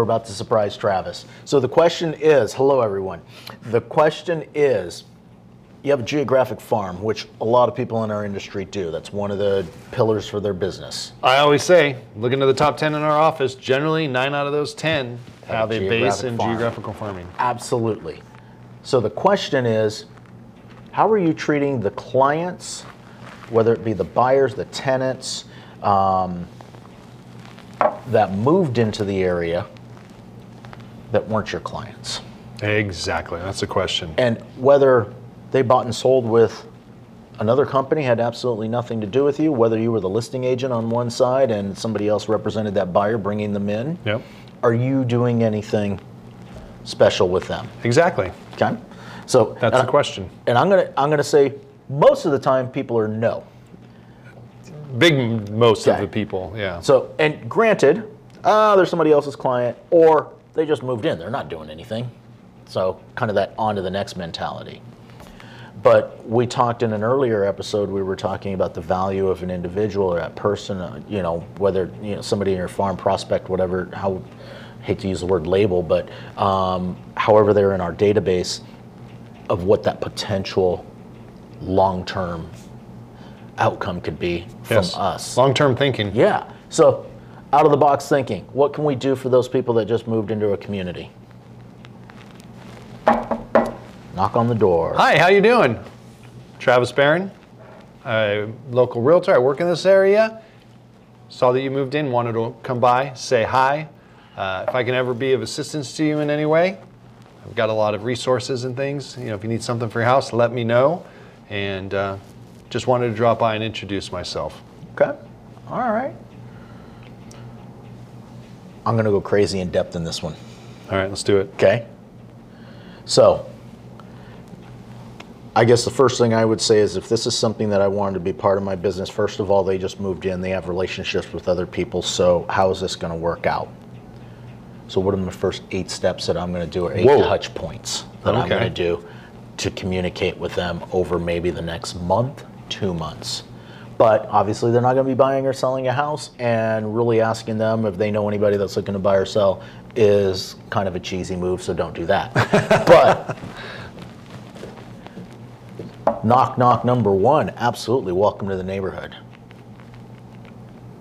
We're about to surprise Travis. So the question is hello, everyone. The question is you have a geographic farm, which a lot of people in our industry do. That's one of the pillars for their business. I always say, look into the top 10 in our office, generally nine out of those 10 have a a base in farm. geographical farming. Absolutely. So the question is how are you treating the clients, whether it be the buyers, the tenants, um, that moved into the area that weren't your clients? Exactly, that's the question. And whether they bought and sold with another company had absolutely nothing to do with you, whether you were the listing agent on one side and somebody else represented that buyer bringing them in. Yep, Are you doing anything special with them? exactly. Okay? So That's the question. And I'm gonna I'm gonna say most of the time people are no. Big most Okay. of the people, yeah. So and granted, uh, there's somebody else's client, or they just moved in. They're not doing anything. So kind of that on to the next mentality. But we talked in an earlier episode. We were talking about the value of an individual or that person. Uh, you know, whether you know somebody in your farm prospect, whatever. How hate to use the word label, but um, however they're in our database of what that potential long-term outcome could be from us. Long-term thinking. Yeah. So, out of the box thinking, what can we do for those people that just moved into a community? Knock on the door. Hi, how you doing? Travis Barron, a local realtor. I work in this area. Saw that you moved in, wanted to come by, say hi. Uh, if I can ever be of assistance to you in any way, I've got a lot of resources and things. You know, if you need something for your house, let me know. And uh, just wanted to drop by and introduce myself. Okay. All right. I'm going to go crazy in depth in this one. All right, let's do it. Okay. So, I guess the first thing I would say is if this is something that I wanted to be part of my business, first of all, they just moved in, they have relationships with other people. So, how is this going to work out? So, what are the first eight steps that I'm going to do, or eight Whoa. touch points that I'm going to do to communicate with them over maybe the next month, two months? But obviously, they're not going to be buying or selling a house, and really asking them if they know anybody that's looking to buy or sell is kind of a cheesy move, so don't do that. but knock, knock number one, absolutely welcome to the neighborhood.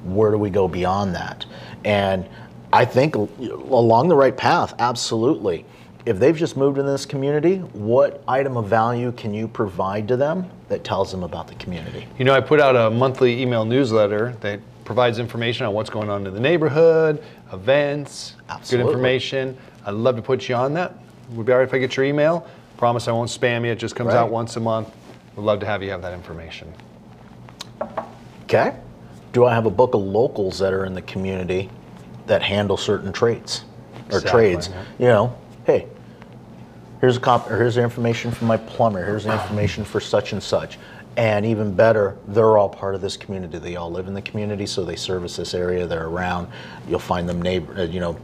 Where do we go beyond that? And I think along the right path, absolutely. If they've just moved in this community, what item of value can you provide to them that tells them about the community? You know, I put out a monthly email newsletter that provides information on what's going on in the neighborhood, events, Absolutely. good information. I'd love to put you on that. Would be all right if I get your email. Promise I won't spam you. It just comes out once a month. Would love to have you have that information. Okay. Do I have a book of locals that are in the community that handle certain trades or Exactly, trades? yeah. You know, hey, here's a here's the information from my plumber. Here's the information for such and such. And even better, they're all part of this community. They all live in the community, so they service this area. They're around. You'll find them neighbor. uh, You know,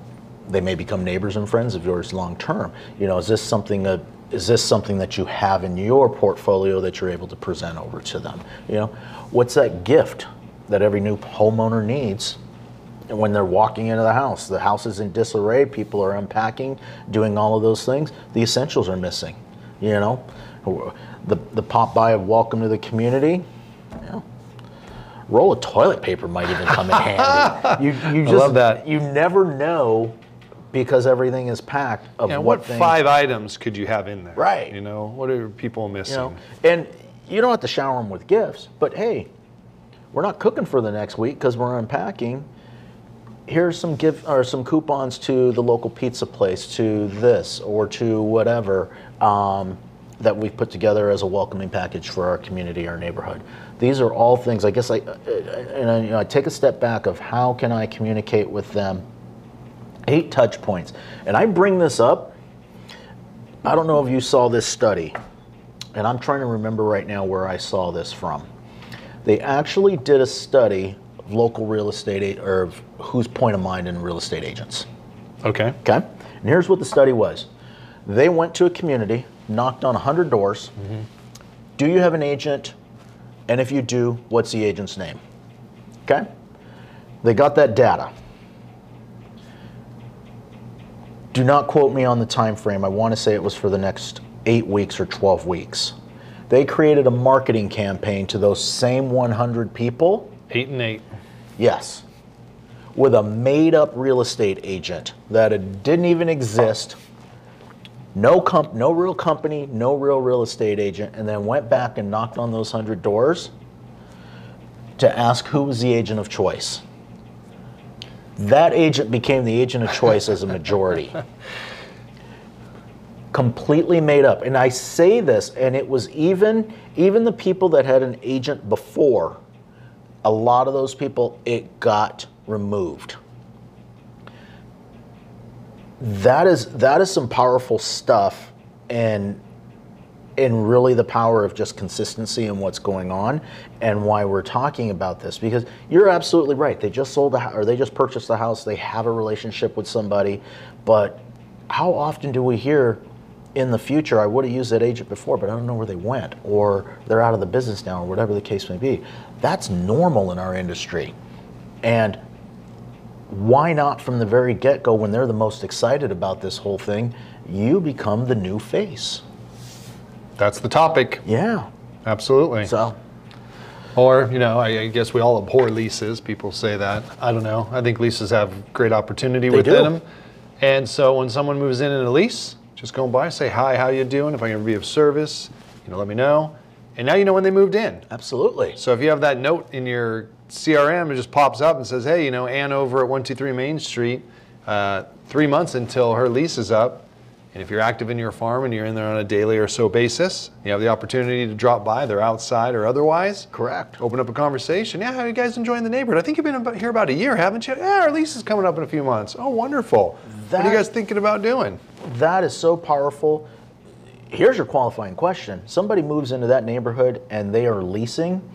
they may become neighbors and friends of yours long term. You know, is this something that is this something that you have in your portfolio that you're able to present over to them? You know, what's that gift that every new homeowner needs and when they're walking into the house, the house is in disarray, people are unpacking, doing all of those things, the essentials are missing. You know, the, the pop by of welcome to the community, you know, roll of toilet paper might even come in handy. You, you just, love that. You never know because everything is packed of Yeah, what, what things, five items could you have in there? Right. You know, what are people you missing? know, and you don't have to shower them with gifts, but hey, we're not cooking for the next week because we're unpacking. Here's some gift or some coupons to the local pizza place, to this or to whatever um, that we've put together as a welcoming package for our community, our neighborhood. These are all things. I guess I uh, and I, you know, I take a step back of how can I communicate with them. Eight touch points, and I bring this up. I don't know if you saw this study and I'm trying to remember right now where I saw this from. They actually did a study local real estate or who's point of mind in real estate agents. Okay. Okay, and here's what the study was. They went to a community, knocked on 100 doors. Mm-hmm. Do you have an agent? And if you do, what's the agent's name? Okay, they got that data. do not quote me on the time frame. I want to say it was for the next eight weeks or 12 weeks. They created a marketing campaign to those same 100 people. Eight and eight. Yes. With a made up real estate agent that it didn't even exist. No comp- no real company, no real real estate agent, and then went back and knocked on those 100 doors to ask who was the agent of choice. That agent became the agent of choice as a majority. Completely made up. And I say this, and it was even even the people that had an agent before, a lot of those people, it got removed. That is that is some powerful stuff and and really the power of just consistency and what's going on and why we're talking about this. Because you're absolutely right. They just sold a house or they just purchased a house. They have a relationship with somebody. But how often do we hear in the future i would have used that agent before but i don't know where they went or they're out of the business now or whatever the case may be that's normal in our industry and why not from the very get-go when they're the most excited about this whole thing you become the new face That's the topic. yeah Absolutely. so Or, you know, I, I guess we all abhor leases. People say that. I don't know. I think leases have great opportunity within do. them. And so when someone moves in in a lease, just go by, say, hi, how you doing? If I can be of service, you know, let me know. And now you know when they moved in. absolutely So if you have that note in your CRM, it just pops up and says, hey, you know, Ann over at 123 Main Street, uh, three months until her lease is up. And if you're active in your farm and you're in there on a daily or so basis, you have the opportunity to drop by, they're outside or otherwise. Correct. Open up a conversation. Yeah, how are you guys enjoying the neighborhood? I think you've been about, here about a year, haven't you? Yeah, our lease is coming up in a few months. Oh, wonderful. what are you guys thinking about doing? That is so powerful. Here's your qualifying question. Somebody moves into that neighborhood and they are leasing.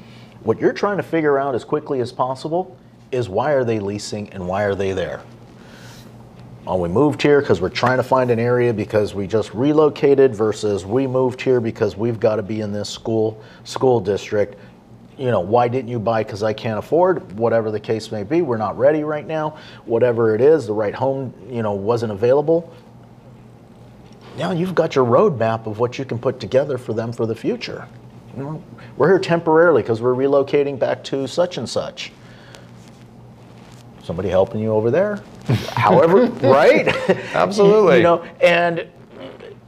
What you're trying to figure out as quickly as possible is why are they leasing and why are they there? Oh, we moved here because we're trying to find an area because we just relocated versus we moved here because we've got to be in this school school district. You know, why didn't you buy? Because I can't afford. Whatever the case may be, we're not ready right now. Whatever it is, the right home, you know, wasn't available now you've got your roadmap of what you can put together for them for the future. You know, we're here temporarily because we're relocating back to such and such. Somebody helping you over there, however, right? Absolutely. You know, and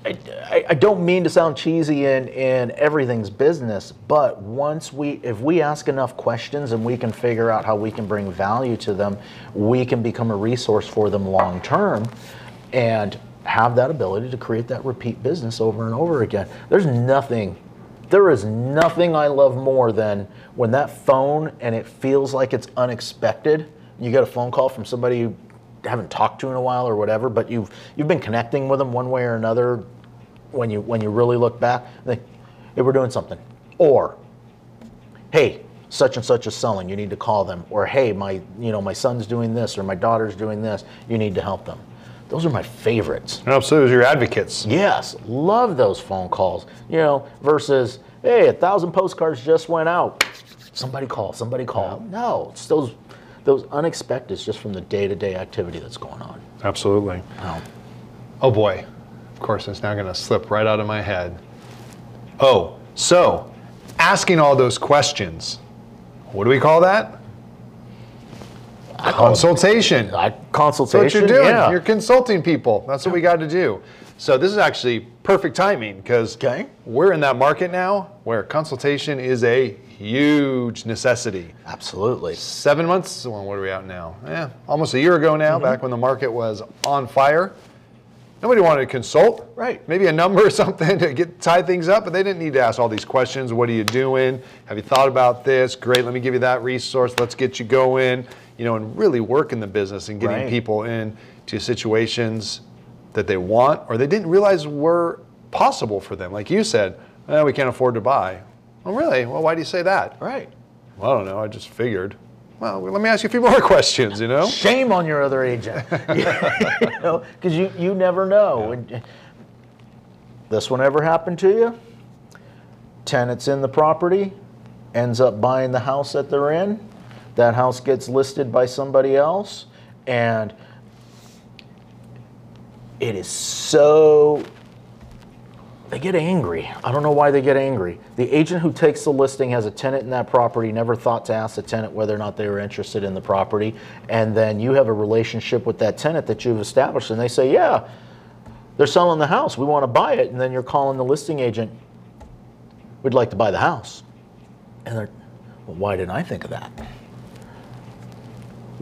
I, I, I don't mean to sound cheesy in, in everything's business, but once we, if we ask enough questions and we can figure out how we can bring value to them, we can become a resource for them long term and have that ability to create that repeat business over and over again. There's nothing, there is nothing I love more than when that phone and it feels like it's unexpected. You get a phone call from somebody you haven't talked to in a while or whatever, but you've you've been connecting with them one way or another. When you when you really look back, they, hey, we're doing something, or hey, such and such is selling. You need to call them, or hey, my you know my son's doing this or my daughter's doing this. You need to help them. Those are my favorites. No, absolutely, those are your advocates. Yes, love those phone calls. You know, versus hey, a thousand postcards just went out. Somebody call. Somebody call. No, it's those those unexpecteds just from the day to day activity that's going on. Absolutely. Oh. Oh boy. Of course, it's now going to slip right out of my head. Oh, so asking all those questions. What do we call that? Consultation. I, That's what you're doing. Yeah. You're consulting people. That's what we got to do. So this is actually perfect timing because Okay. we're in that market now where consultation is a huge necessity. Absolutely. Seven months. Well, what are we out now? Yeah, almost a year ago now. Mm-hmm. Back when the market was on fire. Nobody wanted to consult. Right. Maybe a number or something to get tie things up, but they didn't need to ask all these questions. What are you doing? Have you thought about this? Great. Let me give you that resource. Let's get you going. You know, and really work in the business and getting Right. people into situations that they want or they didn't realize were possible for them. Like you said, eh, we can't afford to buy. Oh, really? Well, why do you say that? Right. Well, I don't know. I just figured. Well, let me ask you a few more questions. You know. Shame on your other agent. you know, because you, you never know. And This one ever happened to you? Tenants in the property, ends up buying the house that they're in. That house gets listed by somebody else, and it is so they get angry. I don't know why they get angry. The agent who takes the listing has a tenant in that property, never thought to ask the tenant whether or not they were interested in the property. And then you have a relationship with that tenant that you've established, and they say, Yeah, they're selling the house. We want to buy it. And then you're calling the listing agent, We'd like to buy the house. And they're, Well, why didn't I think of that?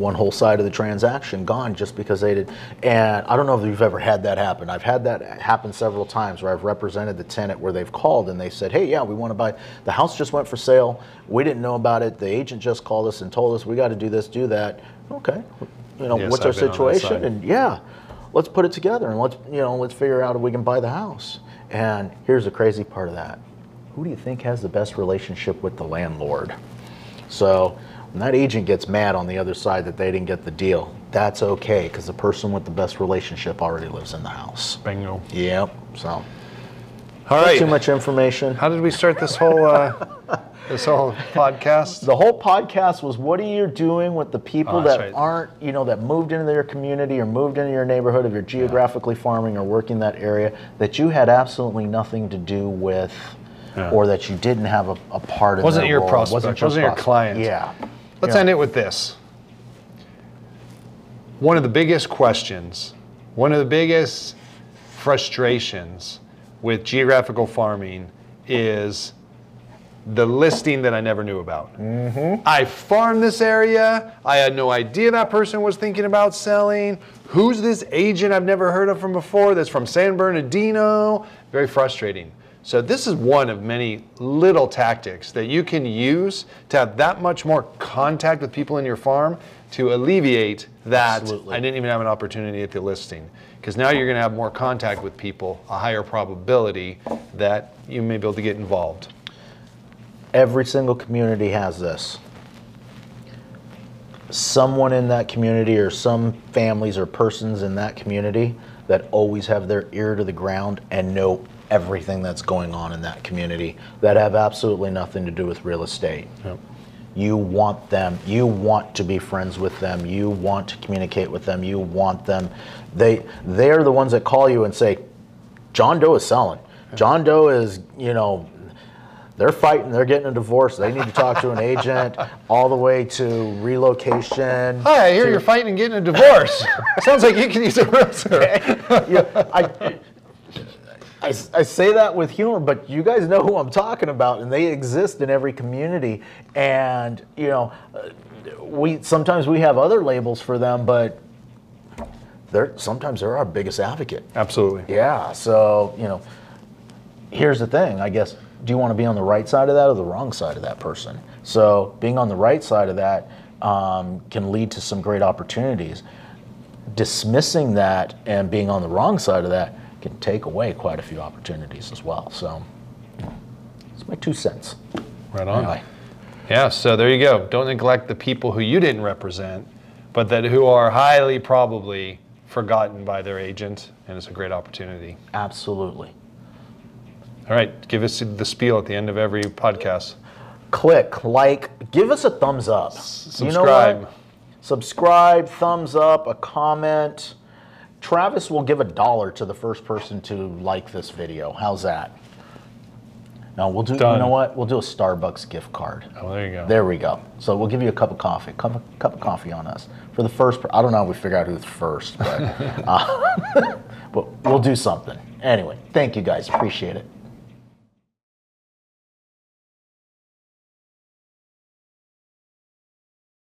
One whole side of the transaction gone just because they did. And I don't know if you've ever had that happen. I've had that happen several times where I've represented the tenant where they've called and they said, "Hey, yeah, we want to buy. The house just went for sale. We didn't know about it. The agent just called us and told us we got to do this, do that. Okay, you know Yes, what's our I've that situation? And yeah, let's put it together and let's you know let's figure out if we can buy the house. And here's the crazy part of that. Who do you think has the best relationship with the landlord? So when that agent gets mad on the other side that they didn't get the deal, that's okay because the person with the best relationship already lives in the house. Bingo. Yep. So All right. too much information. How did we start this whole uh, this whole podcast? The whole podcast was what are you doing with the people Oh, that right. aren't, you know, that moved into your community or moved into your neighborhood if you're geographically farming or working that area that you had absolutely nothing to do with Yeah. or that you didn't have a, a part in Wasn't your role, prospect, wasn't your prospect. client. Yeah. Let's Yeah. end it with this. One of the biggest questions, one of the biggest frustrations with geographical farming is the listing that I never knew about. Mm-hmm. I farmed this area. I had no idea that person was thinking about selling. Who's this agent I've never heard of from before that's from San Bernardino? Very frustrating. So, this is one of many little tactics that you can use to have that much more contact with people in your farm to alleviate that Absolutely. I didn't even have an opportunity at the listing. Because now you're going to have more contact with people, a higher probability that you may be able to get involved. Every single community has this. Someone in that community, or some families or persons in that community, that always have their ear to the ground and know everything that's going on in that community that have absolutely nothing to do with real estate. You want them, you want to be friends with them, you want to communicate with them, you want them. They they're the ones that call you and say, John Doe is selling. John Doe is, you know, they're fighting, they're getting a divorce, they need to talk to an agent, all the way to relocation. Hi, I hear you're fighting and getting a divorce. Sounds like you can use a realtor. Yeah, I, I, I say that with humor, but you guys know who I'm talking about, and they exist in every community. And you know, uh, we sometimes we have other labels for them, but they're sometimes they're our biggest advocate. Absolutely. Yeah. So you know, here's the thing. I guess do you want to be on the right side of that or the wrong side of that person? So being on the right side of that um, can lead to some great opportunities. Dismissing that and being on the wrong side of that can take away quite a few opportunities as well. So it's my two cents. Right on. Anyway. Yeah, so there you go. Don't neglect the people who you didn't represent, but that who are highly probably forgotten by their agent, and it's a great opportunity. Absolutely. All right, give us the spiel at the end of every podcast. click, like, give us a thumbs up. You know subscribe. what? Subscribe, thumbs up, a comment. Travis will give a dollar to the first person to like this video. How's that? No, we'll do. Done. You know what? We'll do a Starbucks gift card. Oh, there you go. There we go. So we'll give you a cup of coffee. Cup of, cup of coffee on us for the first. per- I don't know if we figure out who's first, but uh, but we'll do something. Anyway, thank you guys. Appreciate it.